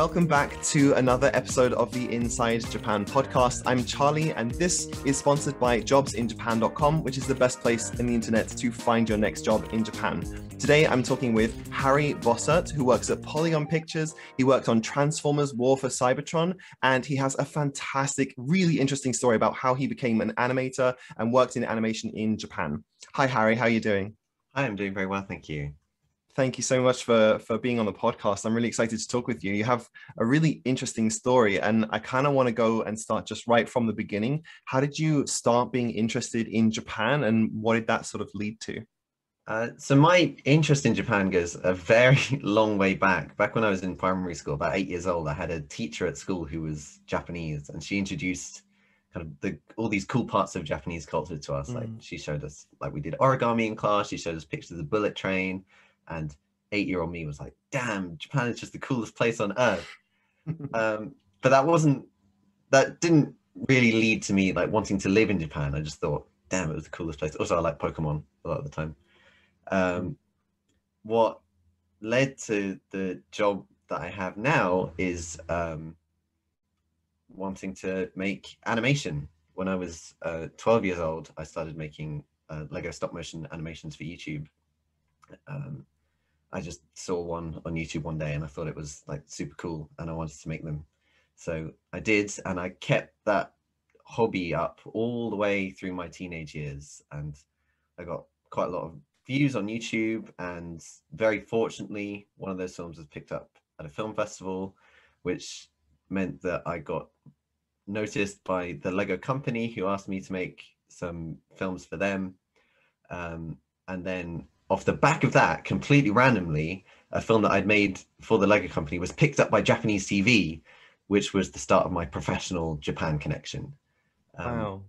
welcome back to another episode of the Inside Japan podcast. I'm Charlie, and this is sponsored by jobsinjapan.com, which is the best place in the internet to find your next job in Japan. Today, I'm talking with Harry Bossert, who works at Polygon Pictures. He worked on Transformers War for Cybertron, and he has a fantastic, really interesting story about how he became an animator and worked in animation in Japan. Hi, Harry. How are you doing? Hi, I'm doing very well, thank you thank you so much for for being on the podcast. I'm really excited to talk with you. You have a really interesting story, and I kind of want to go and start just right from the beginning. How did you start being interested in Japan, and what did that sort of lead to? Uh, so my interest in Japan goes a very long way back. Back when I was in primary school, about eight years old, I had a teacher at school who was Japanese, and she introduced kind of the all these cool parts of Japanese culture to us. Mm. Like she showed us, like we did origami in class. She showed us pictures of the bullet train and eight year old me was like, damn, Japan is just the coolest place on earth. um, but that wasn't, that didn't really lead to me like wanting to live in Japan. I just thought, damn, it was the coolest place. Also, I like Pokemon a lot of the time. Um, what led to the job that I have now is um, wanting to make animation. When I was uh, 12 years old, I started making uh, Lego stop motion animations for YouTube. Um, I just saw one on YouTube one day and I thought it was like super cool and I wanted to make them. So I did, and I kept that hobby up all the way through my teenage years. And I got quite a lot of views on YouTube. And very fortunately, one of those films was picked up at a film festival, which meant that I got noticed by the Lego company who asked me to make some films for them. Um, and then off the back of that, completely randomly, a film that I'd made for the Lego company was picked up by Japanese TV, which was the start of my professional Japan connection. Um, wow.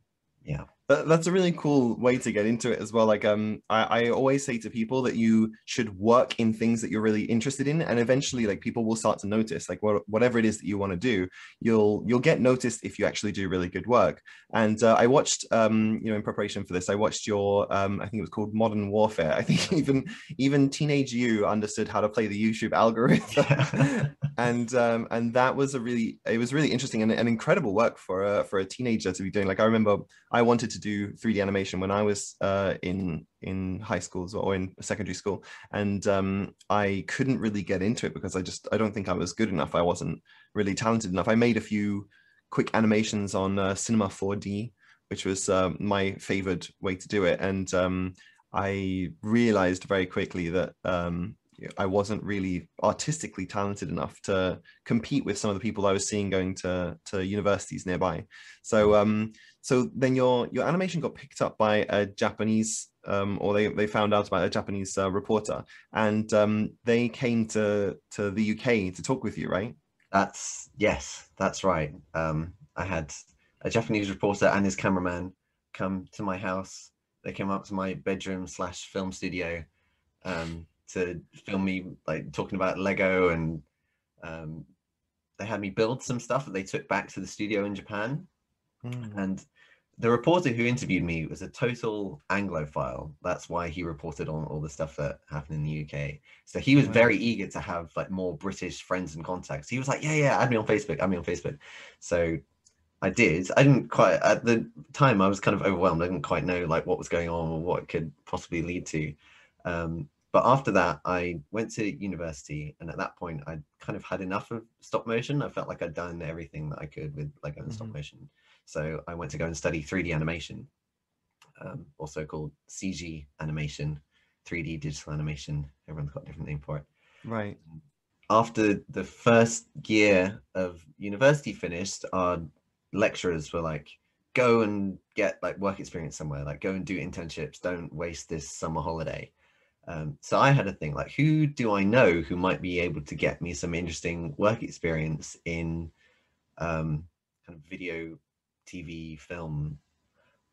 Yeah that's a really cool way to get into it as well. Like, um, I, I always say to people that you should work in things that you're really interested in, and eventually, like, people will start to notice, like, what, whatever it is that you want to do, you'll you'll get noticed if you actually do really good work. And uh, I watched, um, you know, in preparation for this, I watched your, um, I think it was called Modern Warfare. I think even even teenage you understood how to play the YouTube algorithm, and um, and that was a really, it was really interesting and an incredible work for a for a teenager to be doing. Like, I remember I wanted to do 3D animation when I was uh, in in high schools or in secondary school, and um, I couldn't really get into it because I just I don't think I was good enough. I wasn't really talented enough. I made a few quick animations on uh, Cinema 4D, which was uh, my favorite way to do it, and um, I realized very quickly that um, I wasn't really artistically talented enough to compete with some of the people I was seeing going to to universities nearby. So um, so then your your animation got picked up by a Japanese um, or they, they found out about a Japanese uh, reporter and um, they came to to the UK to talk with you, right? That's yes, that's right. Um, I had a Japanese reporter and his cameraman come to my house. They came up to my bedroom slash film studio um, to film me like talking about Lego and um, they had me build some stuff that they took back to the studio in Japan. Mm. And the reporter who interviewed me was a total Anglophile. That's why he reported on all the stuff that happened in the UK. So he was very eager to have like more British friends and contacts. He was like, "Yeah, yeah, add me on Facebook, add me on Facebook." So I did. I didn't quite at the time. I was kind of overwhelmed. I didn't quite know like what was going on or what it could possibly lead to. Um, but after that, I went to university, and at that point, I kind of had enough of stop motion. I felt like I'd done everything that I could with Lego and mm-hmm. stop motion. So I went to go and study 3D animation, um, also called CG animation, 3D digital animation. Everyone's got a different name for it. Right. After the first year of university finished, our lecturers were like, go and get like work experience somewhere, like go and do internships. Don't waste this summer holiday. Um, so I had a thing like, who do I know who might be able to get me some interesting work experience in um, kind of video, TV, film?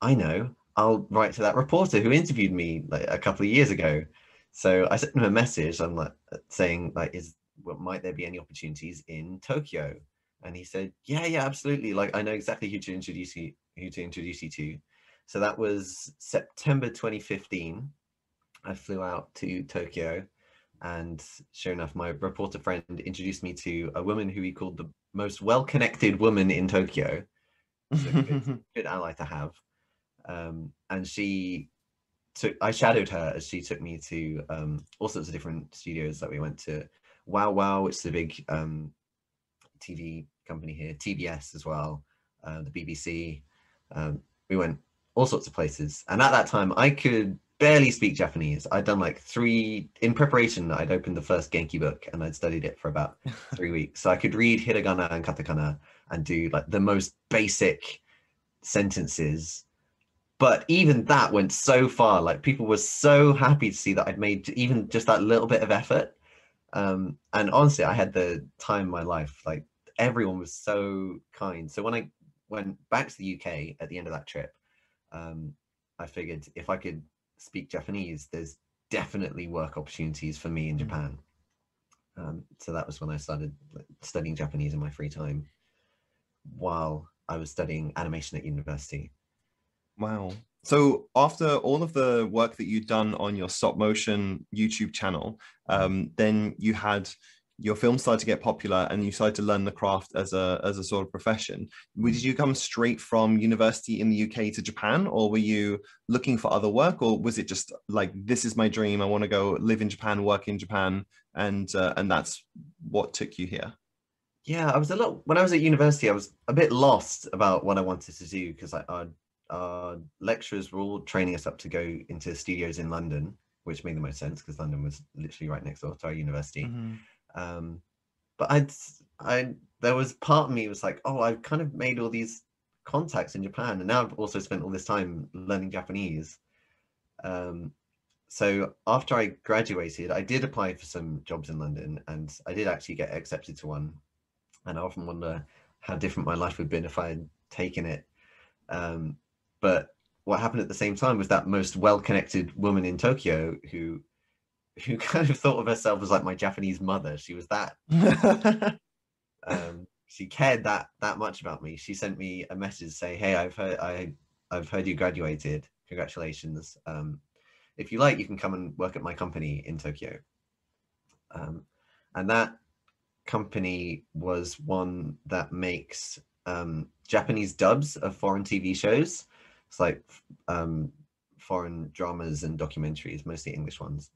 I know. I'll write to that reporter who interviewed me like a couple of years ago. So I sent him a message. I'm like saying like, is what might there be any opportunities in Tokyo? And he said, yeah, yeah, absolutely. Like I know exactly who to introduce you, who to introduce you to. So that was September 2015 I flew out to Tokyo. And sure enough, my reporter friend introduced me to a woman who he called the most well-connected woman in Tokyo. So good, good ally to have. Um, and she took, I shadowed her as she took me to um, all sorts of different studios that we went to. WOWOW, which is a big um, TV company here, TBS as well, uh, the BBC. Um, we went all sorts of places. And at that time, I could barely speak Japanese. I'd done like three in preparation. I'd opened the first Genki book and I'd studied it for about three weeks. So I could read hiragana and katakana and do like the most basic sentences. But even that went so far. Like people were so happy to see that I'd made even just that little bit of effort. Um, and honestly, I had the time of my life. Like everyone was so kind. So when I went back to the UK at the end of that trip, um, I figured if I could speak Japanese, there's definitely work opportunities for me in mm. Japan. Um, so that was when I started studying Japanese in my free time while I was studying animation at university. Wow. So after all of the work that you'd done on your stop motion YouTube channel, mm. um, then you had your film started to get popular and you started to learn the craft as a as a sort of profession did you come straight from university in the uk to japan or were you looking for other work or was it just like this is my dream i want to go live in japan work in japan and uh, and that's what took you here? Yeah i was a lot when i was at university i was a bit lost about what i wanted to do because our, our lecturers were all training us up to go into studios in london which made the most sense because london was literally right next door to our university. Mm-hmm um, but I'd, I, there was part of me was like, oh, I've kind of made all these contacts in Japan, and now I've also spent all this time learning Japanese. Um, so after I graduated, I did apply for some jobs in London, and I did actually get accepted to one. And I often wonder how different my life would have been if I had taken it. Um, but what happened at the same time was that most well-connected woman in Tokyo who who kind of thought of herself as like my Japanese mother. She was that. um, she cared that that much about me. She sent me a message saying, "Hey, I've heard I I've heard you graduated. Congratulations. Um, if you like, you can come and work at my company in Tokyo." Um, and that company was one that makes um, Japanese dubs of foreign TV shows. It's like um, foreign dramas and documentaries, mostly English ones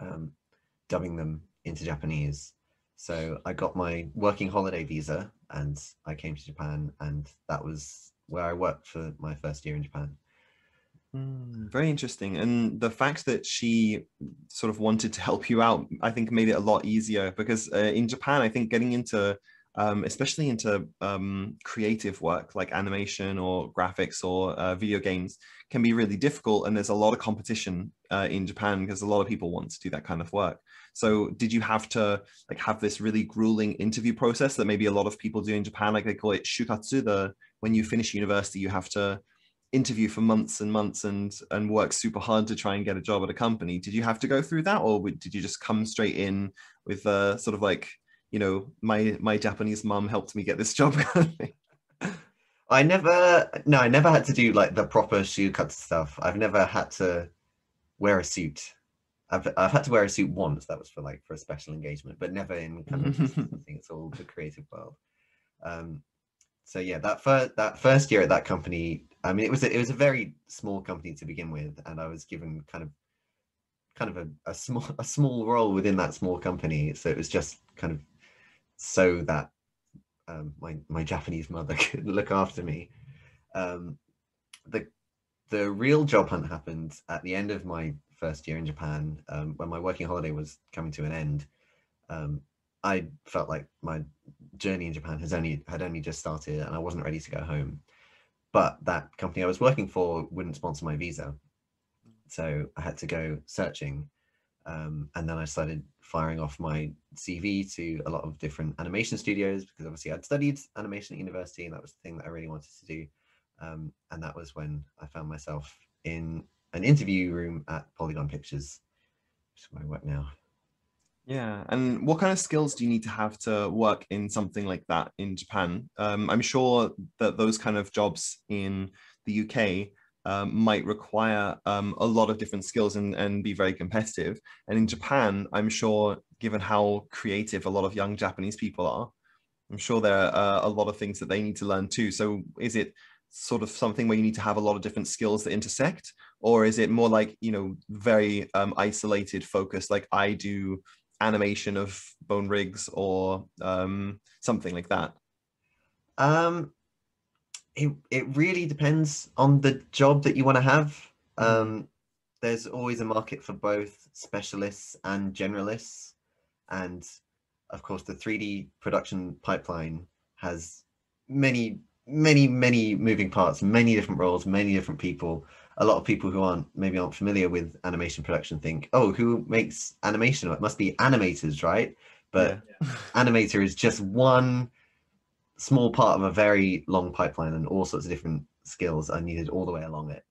um, dubbing them into Japanese. So I got my working holiday visa and I came to Japan, and that was where I worked for my first year in Japan. Mm, very interesting. And the fact that she sort of wanted to help you out, I think made it a lot easier because uh, in Japan, I think getting into um, especially into um, creative work like animation or graphics or uh, video games can be really difficult and there's a lot of competition uh, in japan because a lot of people want to do that kind of work. So did you have to like have this really grueling interview process that maybe a lot of people do in japan? Like they call it shukatsu the when you finish university you have to interview for months and months and and work super hard to try and get a job at a company. Did you have to go through that or did you just come straight in with uh, sort of like you know, my my Japanese mom helped me get this job. I never, no, I never had to do like the proper shukatsu stuff. I've never had to wear a suit. I've I've had to wear a suit once. That was for like for a special engagement, but never in kind of think it's all the creative world. Um, so yeah, that first that first year at that company, I mean, it was a, it was a very small company to begin with, and I was given kind of kind of a, a small a small role within that small company. So it was just kind of so that um, my my Japanese mother could look after me. Um, the the real job hunt happened at the end of my first year in Japan um, when my working holiday was coming to an end. Um, I felt like my journey in Japan has only had only just started and I wasn't ready to go home. But that company I was working for wouldn't sponsor my visa, so I had to go searching. Um, and then I started firing off my CV to a lot of different animation studios because obviously I'd studied animation at university and that was the thing that I really wanted to do. Um, and that was when I found myself in an interview room at Polygon Pictures, which is where I work now. Yeah, and what kind of skills do you need to have to work in something like that in Japan? Um, I'm sure that those kind of jobs in the UK um, might require um, a lot of different skills and, and be very competitive. And in Japan, I'm sure, given how creative a lot of young Japanese people are, I'm sure there are a lot of things that they need to learn too. So is it sort of something where you need to have a lot of different skills that intersect, or is it more like you know very um, isolated focus, like I do animation of bone rigs or um, something like that? Um, it it really depends on the job that you want to have. Mm. Um, there's always a market for both specialists and generalists, and of course, the 3D production pipeline has many, many, many moving parts, many different roles, many different people. A lot of people who aren't maybe aren't familiar with animation production think, oh, who makes animation? It must be animators, right? But yeah. animator is just one small part of a very long pipeline and all sorts of different skills are needed all the way along it.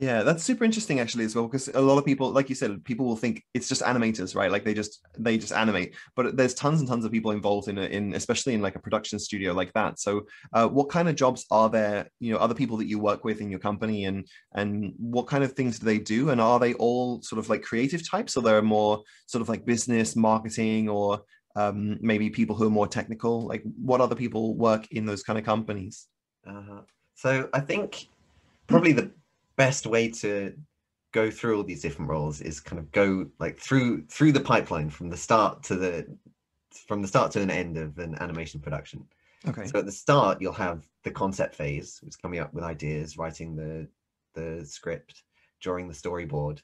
Yeah, that's super interesting actually as well because a lot of people, like you said, people will think it's just animators, right? Like they just they just animate, but there's tons and tons of people involved in a, in especially in like a production studio like that. So, uh, what kind of jobs are there? You know, other people that you work with in your company, and and what kind of things do they do? And are they all sort of like creative types, or there are more sort of like business, marketing, or um, maybe people who are more technical? Like, what other people work in those kind of companies? Uh-huh. So I think probably the best way to go through all these different roles is kind of go like through through the pipeline from the start to the from the start to an end of an animation production. Okay. So at the start, you'll have the concept phase, which is coming up with ideas, writing the the script, drawing the storyboard.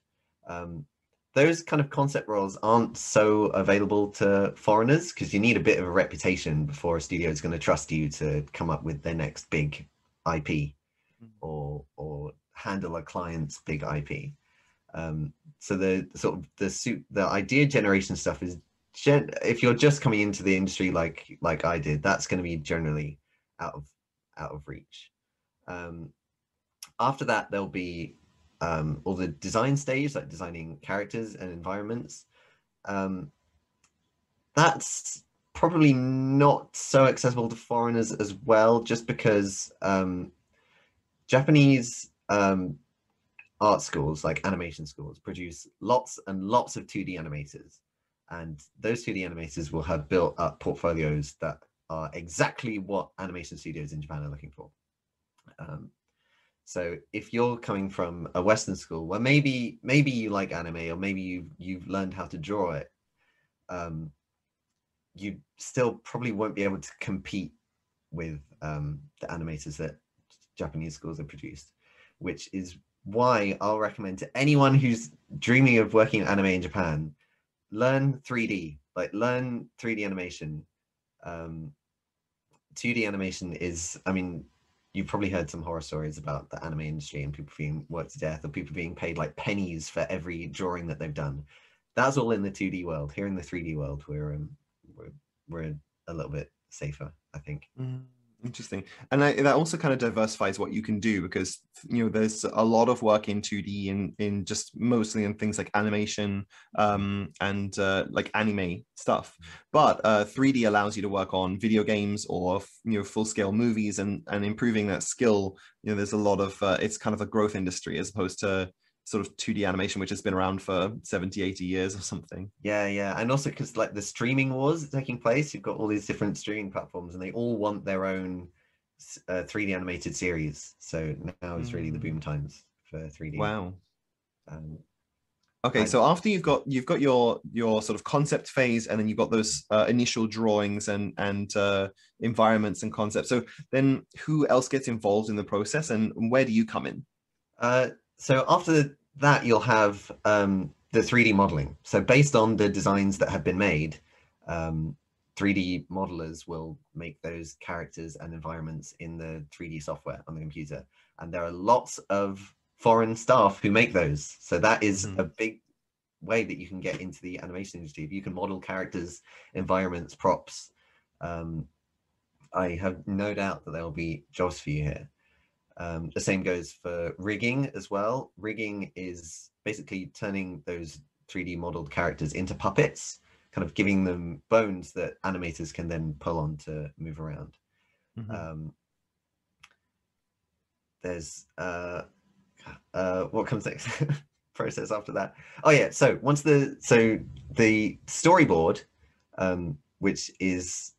Um, those kind of concept roles aren't so available to foreigners because you need a bit of a reputation before a studio is going to trust you to come up with their next big IP mm-hmm. or or handle a client's big IP. Um, so the sort of the suit the idea generation stuff is gen- if you're just coming into the industry like like I did, that's going to be generally out of out of reach. Um, after that, there'll be um, or the design stage, like designing characters and environments. Um, that's probably not so accessible to foreigners as well, just because um, Japanese um, art schools, like animation schools, produce lots and lots of 2D animators. And those 2D animators will have built up portfolios that are exactly what animation studios in Japan are looking for. Um, so if you're coming from a Western school where maybe maybe you like anime or maybe you you've learned how to draw it, um, you still probably won't be able to compete with um, the animators that Japanese schools have produced, which is why I'll recommend to anyone who's dreaming of working in anime in Japan, learn 3D, like learn 3D animation. Um, 2D animation is, I mean, you've probably heard some horror stories about the anime industry and people being worked to death or people being paid like pennies for every drawing that they've done. That's all in the 2D world. Here in the 3D world, we're um, we're, we're a little bit safer, I think. Mm. Interesting, and I, that also kind of diversifies what you can do because you know there's a lot of work in 2D in in just mostly in things like animation um, and uh, like anime stuff, but uh, 3D allows you to work on video games or you know full scale movies and and improving that skill. You know, there's a lot of uh, it's kind of a growth industry as opposed to sort of 2D animation, which has been around for 70, 80 years or something. Yeah, yeah. And also because like the streaming wars taking place, you've got all these different streaming platforms and they all want their own uh, 3D animated series. So now is really the boom mm. times for 3D. Wow. Um, okay, so after you've got you've got your your sort of concept phase, and then you've got those uh, initial drawings and and uh, environments and concepts. So then, who else gets involved in the process, and where do you come in? So after that, you'll have um, the 3D modeling. So based on the designs that have been made, um, 3D modelers will make those characters and environments in the 3D software on the computer. And there are lots of foreign staff who make those. So that is mm. a big way that you can get into the animation industry. If you can model characters, environments, props, um, I have no doubt that there will be jobs for you here. Um, the same goes for rigging as well. Rigging is basically turning those 3D modeled characters into puppets, kind of giving them bones that animators can then pull on to move around. Mm-hmm. Um, there's uh, uh, what comes next? process after that. Oh yeah, so once the so the storyboard, um, which is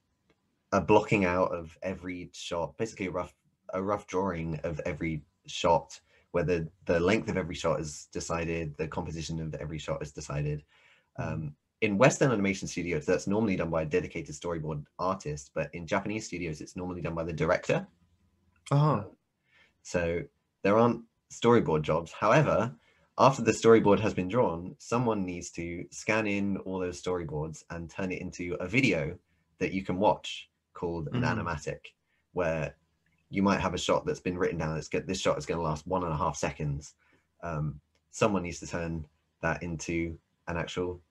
a blocking out of every shot, basically a rough a rough drawing of every shot, where the the length of every shot is decided, the composition of every shot is decided. Um, in Western animation studios, that's normally done by a dedicated storyboard artist, but in Japanese studios, it's normally done by the director. Oh, So there aren't storyboard jobs. However, after the storyboard has been drawn, someone needs to scan in all those storyboards and turn it into a video that you can watch called an Mm. animatic, where you might have a shot that's been written down. It's get this shot is going to last one and a half seconds. Um, someone needs to turn that into an actual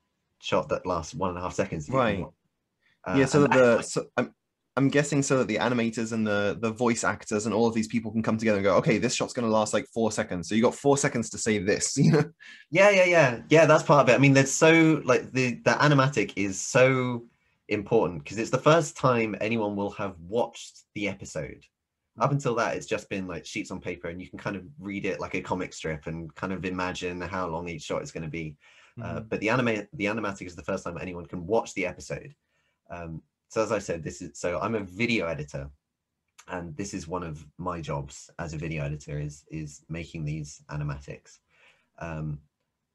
shot that lasts one and a half seconds. that you can Right. Uh, yeah. So that that- the so I'm I'm guessing so that the animators and the the voice actors and all of these people can come together and go, okay, this shot's going to last like four seconds. So you got four seconds to say this. You know. Yeah, yeah, yeah, yeah. That's part of it. I mean, there's so like the the animatic is so important because it's the first time anyone will have watched the episode. Up until that, it's just been like sheets on paper, and you can kind of read it like a comic strip and kind of imagine how long each shot is going to be. Uh, Mhm. but the anime, the animatic is the first time anyone can watch the episode. Um, so as I said, this is so I'm a video editor, and this is one of my jobs as a video editor is is making these animatics. Um,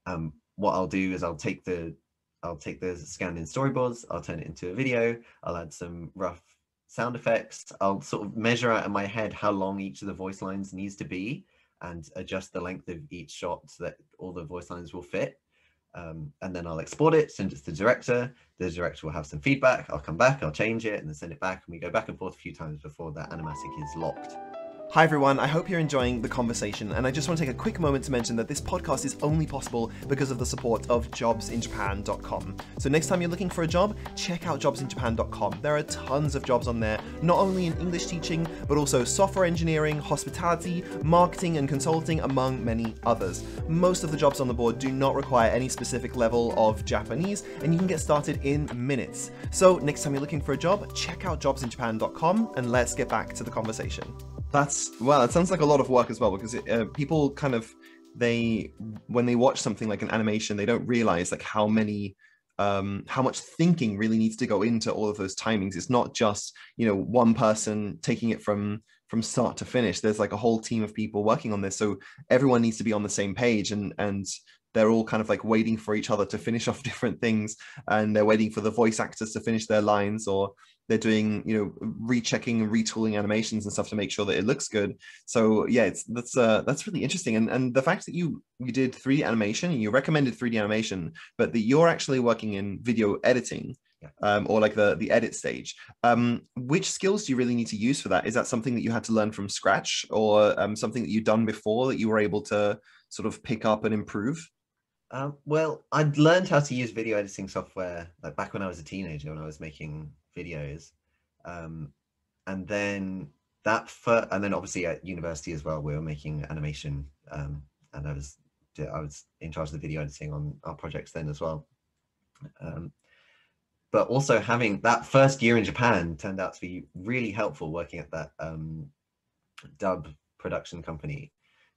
um, what I'll do is I'll take the I'll take the scanned in storyboards, I'll turn it into a video, I'll add some rough sound effects, I'll sort of measure out in my head how long each of the voice lines needs to be and adjust the length of each shot so that all the voice lines will fit. Um, and then I'll export it, send it to the director. The director will have some feedback. I'll come back, I'll change it, and then send it back. And we go back and forth a few times before that animatic is locked. Hi everyone, I hope you're enjoying the conversation, and I just want to take a quick moment to mention that this podcast is only possible because of the support of jobsinjapan.com. So next time you're looking for a job, check out jobsinjapan.com. There are tons of jobs on there, not only in English teaching, but also software engineering, hospitality, marketing, and consulting, among many others. Most of the jobs on the board do not require any specific level of Japanese, and you can get started in minutes. So next time you're looking for a job, check out jobsinjapan.com, and let's get back to the conversation. That's well. It sounds like a lot of work as well because it, uh, people kind of they when they watch something like an animation, they don't realize like how many um, how much thinking really needs to go into all of those timings. It's not just you know one person taking it from from start to finish. There's like a whole team of people working on this, so everyone needs to be on the same page and and they're all kind of like waiting for each other to finish off different things and they're waiting for the voice actors to finish their lines or they're doing you know rechecking and retooling animations and stuff to make sure that it looks good. So yeah it's that's uh that's really interesting. And and the fact that you you did 3d animation you recommended 3d animation but that you're actually working in video editing Yeah. um, or like the the edit stage um which skills do you really need to use for that? Is that something that you had to learn from scratch or um, something that you've done before that you were able to sort of pick up and improve? Um, well, I'd learned how to use video editing software like back when I was a teenager when I was making videos, um, and then that for and then obviously at university as well we were making animation, um, and I was I was in charge of the video editing on our projects then as well. Um, but also having that first year in Japan turned out to be really helpful working at that um, dub production company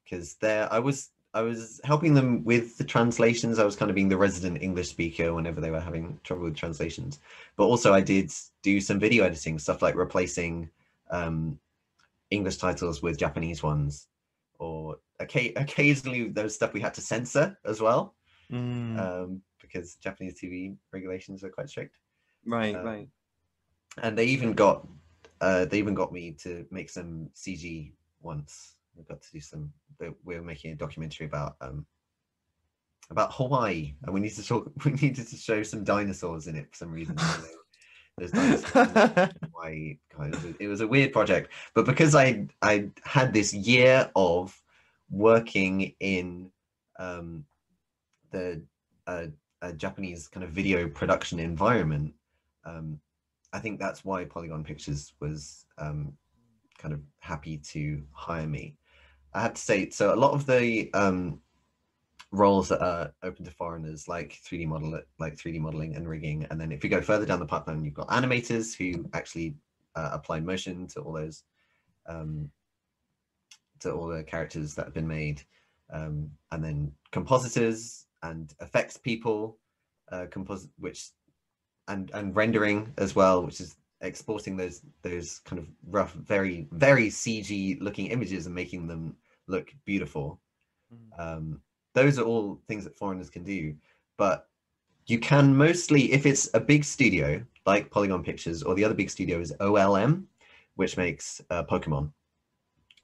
because there I was I was helping them with the translations. I was kind of being the resident English speaker whenever they were having trouble with translations. But also, I did do some video editing stuff like replacing um, English titles with Japanese ones, or okay, occasionally was stuff we had to censor as well Mm, um, because Japanese TV regulations are quite strict. right uh, right And they even got uh, they even got me to make some CG once. We got to do some. We were making a documentary about um, about Hawaii, and we need to talk. We needed to show some dinosaurs in it for some reason. There's dinosaurs in Hawaii. God, it, was a, it was a weird project, but because I I had this year of working in um, the uh, a Japanese kind of video production environment, um, I think that's why Polygon Pictures was um, kind of happy to hire me. I have to say, so a lot of the um, roles that are open to foreigners, like 3D model, like 3D modeling and rigging, and then if you go further down the pipeline, you've got animators who actually uh, apply motion to all those, um, to all the characters that have been made. um, and then compositors and effects people, uh, which and and rendering as well, which is exporting those those kind of rough, very very CG looking images and making them look beautiful. Mm-hmm. Um, those are all things that foreigners can do, but you can mostly if it's a big studio like Polygon Pictures or the other big studio is OLM, which makes uh, Pokemon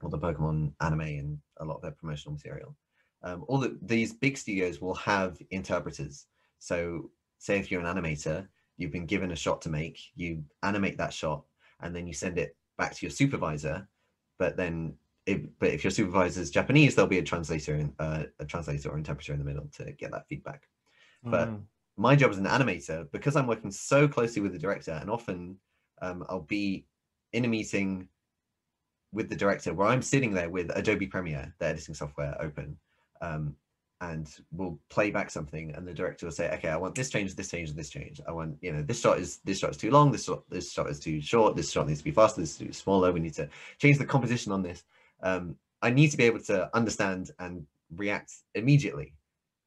or the Pokemon anime and a lot of their promotional material. Um, all the, these big studios will have interpreters. So, say if you're an animator, you've been given a shot to make, you animate that shot, and then you send it back to your supervisor. But then, if, but if your supervisor is Japanese, there'll be a translator, uh, a translator or interpreter in the middle to get that feedback. Mm. But my job as an animator, because I'm working so closely with the director, and often um, I'll be in a meeting with the director where I'm sitting there with Adobe Premiere, the editing software, open, um, and we'll play back something, and the director will say, "Okay, I want this change, this change, this change. I want, you know, this shot is this shot is too long, this shot this shot is too short, this shot needs to be faster, this is too smaller. We need to change the composition on this." Um, I need to be able to understand and react immediately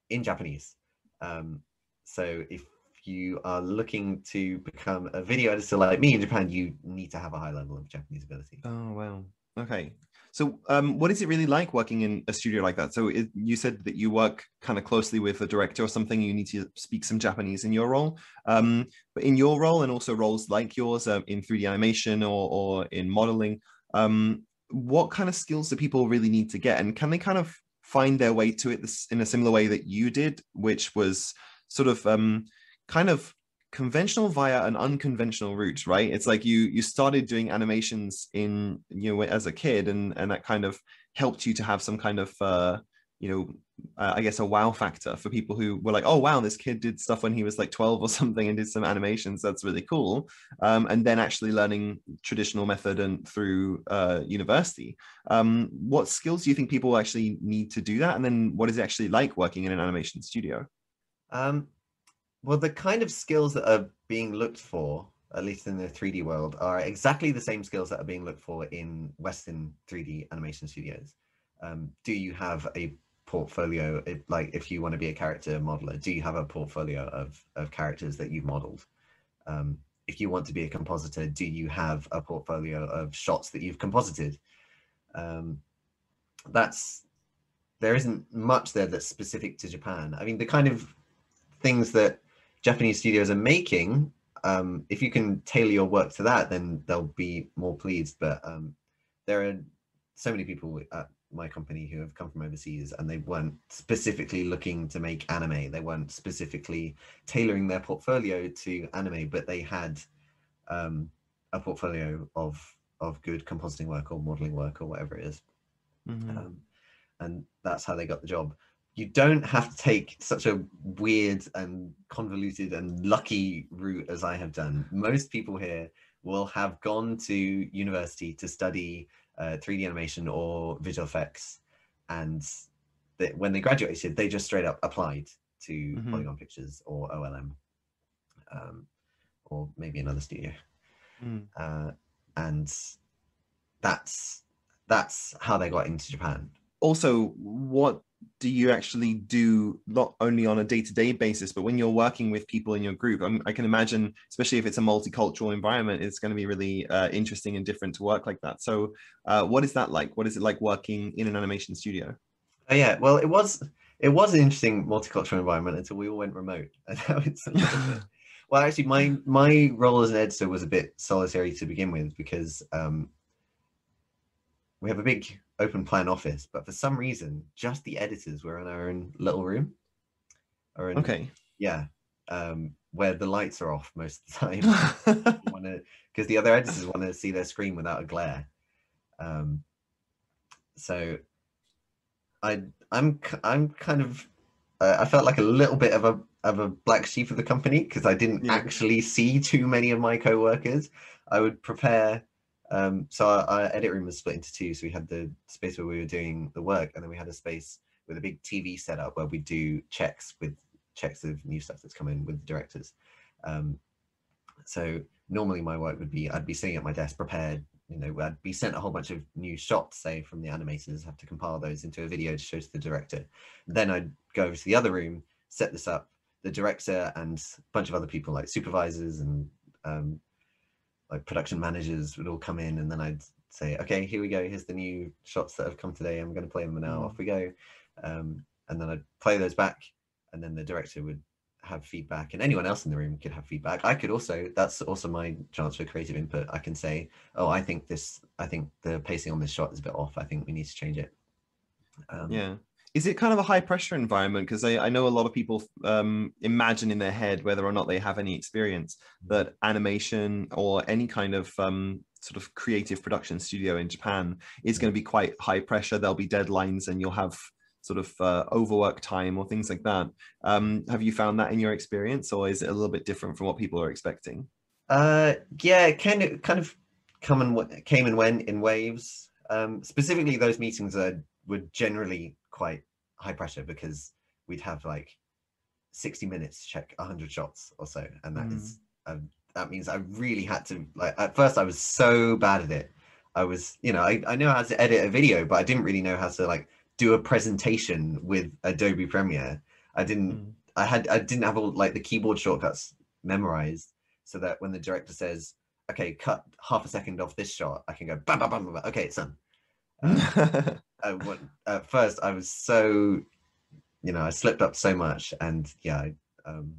in Japanese. Um, so if you are looking to become a video editor like me in Japan, you need to have a high level of Japanese ability. Oh, wow. Okay. So, um, what is it really like working in a studio like that? So, it, you said that you work kind of closely with a director or something. You need to speak some Japanese in your role. Um, but in your role, and also roles like yours uh, in 3D animation or, or in modeling, um, what kind of skills do people really need to get? And can they kind of find their way to it in a similar way that you did, which was sort of um, kind of conventional via an unconventional route right it's like you you started doing animations in you know as a kid and and that kind of helped you to have some kind of uh you know uh, i guess a wow factor for people who were like oh wow this kid did stuff when he was like 12 or something and did some animations. That's really cool. Um, and then actually learning traditional method and through uh, university. Um, what skills do you think people actually need to do that? And then what is it actually like working in an animation studio? Um, well, the kind of skills that are being looked for, at least in the 3D world, are exactly the same skills that are being looked for in Western 3D animation studios. Um, do you have a portfolio, if, like if you want to be a character modeler, do you have a portfolio of, of characters that you've modeled? Um, if you want to be a compositor, do you have a portfolio of shots that you've composited? Um, that's there isn't much there that's specific to Japan. I mean, the kind of things that Japanese studios are making, um, if you can tailor your work to that, then they'll be more pleased. But um, there are so many people at my company who have come from overseas and they weren't specifically looking to make anime. They weren't specifically tailoring their portfolio to anime, but they had um, a portfolio of of good compositing work or modeling work or whatever it is. Mm-hmm. Um, and that's how they got the job you don't have to take such a weird and convoluted and lucky route as I have done. Most people here will have gone to university to study uh, 3D animation or visual effects, and they, when they graduated, they just straight up applied to mm-hmm. Polygon Pictures or OLM, um, or maybe another studio, mm. uh, and that's that's how they got into Japan. Also, what do you actually do not only on a day-to-day basis but when you're working with people in your group? I'm, i can imagine especially if it's a multicultural environment it's going to be really uh, interesting and different to work like that. So uh, what is that like? What is it like working in an animation studio? Oh, yeah well it was it was an interesting multicultural environment until we all went remote. Well actually my my role as an editor was a bit solitary to begin with because um, we have a big open plan office, but for some reason, just the editors were in our own little room. Or in, okay. Yeah. Um, where the lights are off most of the time. Because the other editors want to see their screen without a glare. Um, so I I'm I'm kind of uh, I felt like a little bit of a of a black sheep of the company because I didn't yeah. actually see too many of my co-workers. I would prepare um, so our, our, edit room was split into two. So we had the space where we were doing the work, and then we had a space with a big TV setup where we do checks with checks of new stuff that's come in with the directors. Um, so normally my work would be I'd be sitting at my desk prepared, you know I'd be sent a whole bunch of new shots, say from the animators, have to compile those into a video to show to the director. Then I'd go over to the other room, set this up. The director and a bunch of other people like supervisors and um, like production managers would all come in, and then I'd say, okay, here we go. Here's the new shots that have come today. I'm going to play them now. Mm. Off we go. Um, and then I'd play those back, and then the director would have feedback, and anyone else in the room could have feedback. I could also. That's also my chance for creative input. I can say, oh, I think this. I think the pacing on this shot is a bit off. I think we need to change it. Um, Yeah. Is it kind of a high pressure environment? Because I, I know a lot of people um, imagine in their head, whether or not they have any experience, that animation or any kind of um, sort of creative production studio in Japan is going to be quite high pressure. There'll be deadlines and you'll have sort of uh, overwork time or things like that. Um, have you found that in your experience or is it a little bit different from what people are expecting? Uh, yeah, it kind of kind of come and w- came and went in waves. Um, specifically, those meetings are were generally quite high pressure because we'd have like 60 minutes to check 100 shots or so, and that is um, that means I really had to like. At first, I was so bad at it. I was, you know, I, I know how to edit a video, but I didn't really know how to like do a presentation with Adobe Premiere. I didn't Mm. I had I didn't have all like the keyboard shortcuts memorized so that when the director says, "Okay, cut half a second off this shot," I can go bam, bam, bam, bam. bam. Okay, it's done. Um, uh, what, at first, I was so, you know, I slipped up so much, and yeah, I, um,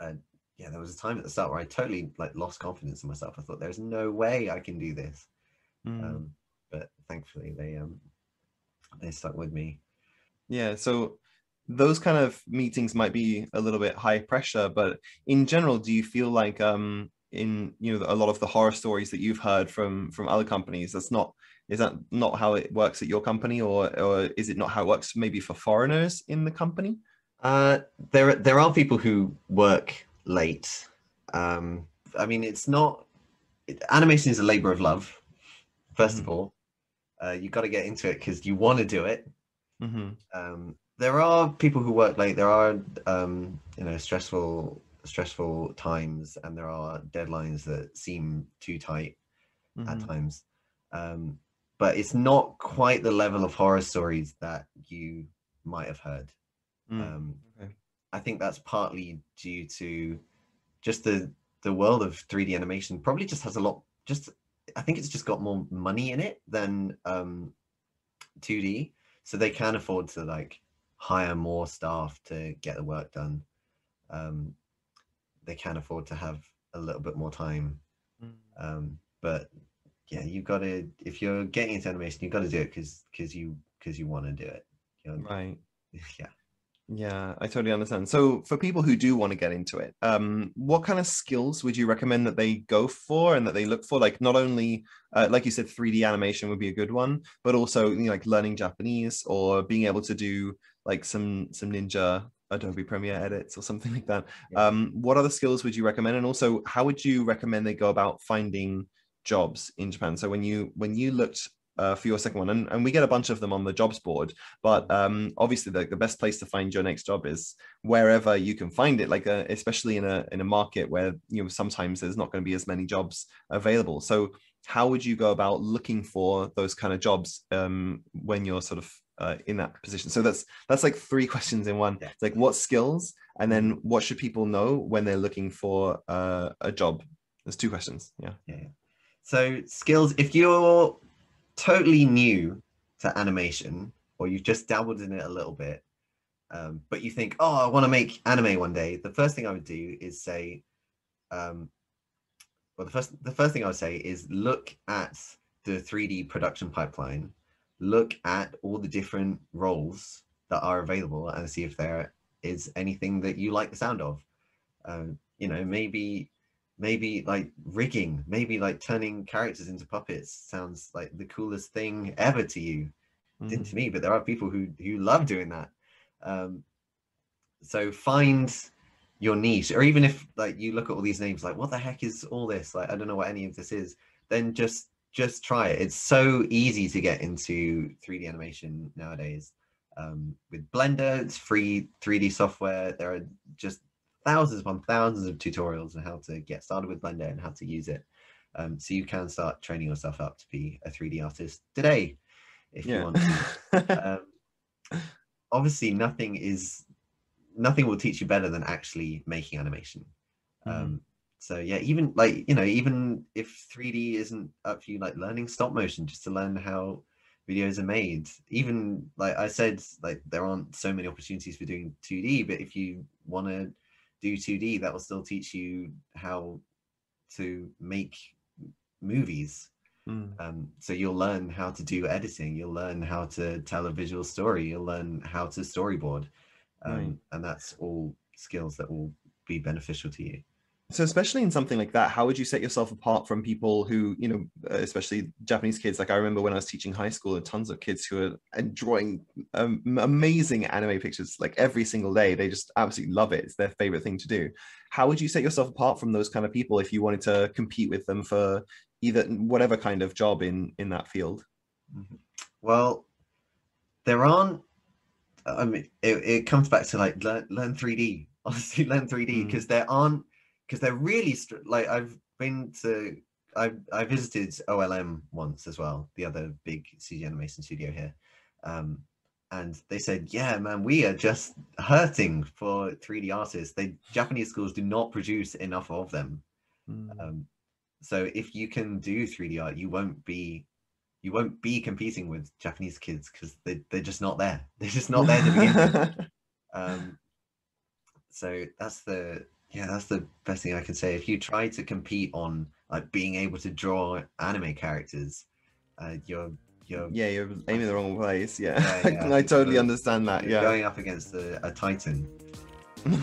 uh, yeah, there was a time at the start where I totally like lost confidence in myself. I thought there's no way I can do this, Mm. um, but thankfully they um they stuck with me. Yeah, so those kind of meetings might be a little bit high pressure, but in general, do you feel like um in you know a lot of the horror stories that you've heard from from other companies, that's not is that not how it works at your company, or or is it not how it works maybe for foreigners in the company? Uh, there there are people who work late. Um, I mean, it's not it, animation is a labor of love. 1st of Mhm. all, uh, you got to get into it because you want to do it. hmm Um, there are people who work late. There are um, you know stressful stressful times, and there are deadlines that seem too tight Mm-hmm. at times. Um, but it's not quite the level of horror stories that you might have heard. Mm. Um, okay. I think that's partly due to just the the world of 3D animation probably just has a lot just I think it's just got more money in it than um 2D so they can afford to like hire more staff to get the work done um they can afford to have a little bit more time Mm. um but yeah you've got to if you're getting into animation you've got to do it because because you because you want to do it you know, Right. yeah Yeah, I totally understand. So for people who do want to get into it, um, what kind of skills would you recommend that they go for and that they look for? Like not only, uh, like you said, 3D animation would be a good one, but also you know, like learning Japanese or being able to do like some some Ninja Adobe Premiere edits or something like that. Yeah. Um, what other skills would you recommend? And also, how would you recommend they go about finding jobs in Japan? So when you when you looked uh, for your second one, and, and we get a bunch of them on the jobs board, but um, obviously the, the best place to find your next job is wherever you can find it. Like uh, especially in a in a market where you know sometimes there's not going to be as many jobs available. So how would you go about looking for those kind of jobs um, when you're sort of uh, in that position? So that's that's like three questions in one. It's like what skills, and then what should people know when they're looking for uh, a job? There's two questions. Yeah. Yeah. So skills, if you're totally new to animation or you've just dabbled in it a little bit, um, but you think, oh, I want to make anime one day, the first thing I would do is say, um, well, the first the first thing I would say is look at the 3D production pipeline, look at all the different roles that are available and see if there is anything that you like the sound of. Um, you know, maybe maybe like rigging, maybe like turning characters into puppets sounds like the coolest thing ever to you. Didn't to me, but there are people who who love doing that. Um, so find your niche, or even if like you look at all these names, like what the heck is all this? Like I don't know what any of this is. Then just just try it. It's so easy to get into 3D animation nowadays. Um, with Blender, it's free 3D software. There are just thousands upon thousands of tutorials on how to get started with Blender and how to use it. Um, so you can start training yourself up to be a 3D artist today if you want to. um, obviously, nothing is nothing will teach you better than actually making animation. Um, so yeah, even like you know, even if 3D isn't up for you, like learning stop motion just to learn how videos are made. Even like I said, like there aren't so many opportunities for doing 2D, but if you want to do 2D, that will still teach you how to make movies. Mm. Um, so you'll learn how to do editing, you'll learn how to tell a visual story, you'll learn how to storyboard, um, Right. and that's all skills that will be beneficial to you. So especially in something like that, how would you set yourself apart from people who, you know, uh, especially Japanese kids? Like I remember when I was teaching high school, there were tons of kids who are drawing um, amazing anime pictures like every single day. They just absolutely love it. It's their favorite thing to do. How would you set yourself apart from those kind of people if you wanted to compete with them for either whatever kind of job in in that field? Well, there aren't. I mean, it, it comes back to like learn, learn 3D. Honestly, learn 3D Mm. because there aren't because they're really str- like I've been to I I visited OLM once as well, the other big CG animation studio here, um, and they said, yeah, man, we are just hurting for 3D artists. They Japanese schools do not produce enough of them. Mm. Um, so if you can do 3D art, you won't be you won't be competing with Japanese kids because they they're just not there. They're just not there to begin with. Um, so that's the yeah that's the best thing I can say. If you try to compete on like being able to draw anime characters, uh, you're you're yeah, you're aiming the wrong place. Yeah, Yeah, yeah, I totally understand that. you're Yeah. going up against a, a titan.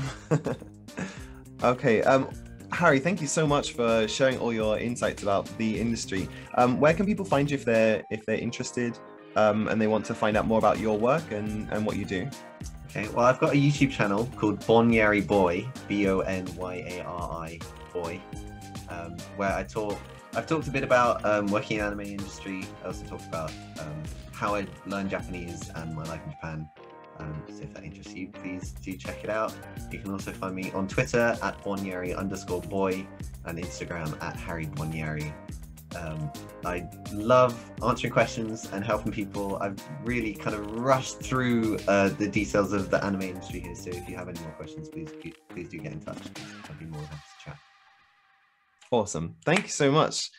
okay. Um, Harry, thank you so much for sharing all your insights about the industry. Um, where can people find you if they're if they're interested um, and they want to find out more about your work and, and what you do? Okay, well, I've got a YouTube channel called Bonyari Boy, B O N Y A R I Boy, um, where I talk. I've talked a bit about um, working in the anime industry. I also talked about um, how I learned Japanese and my life in Japan. Um, so if that interests you, please do check it out. You can also find me on Twitter at Bonyari underscore boy and Instagram at Harry Bonyari. Um, I love answering questions and helping people. I've really kind of rushed through uh, the details of the anime industry here. So if you have any more questions, please please do get in touch. I'd be more than happy to chat. Awesome. Thank you so much.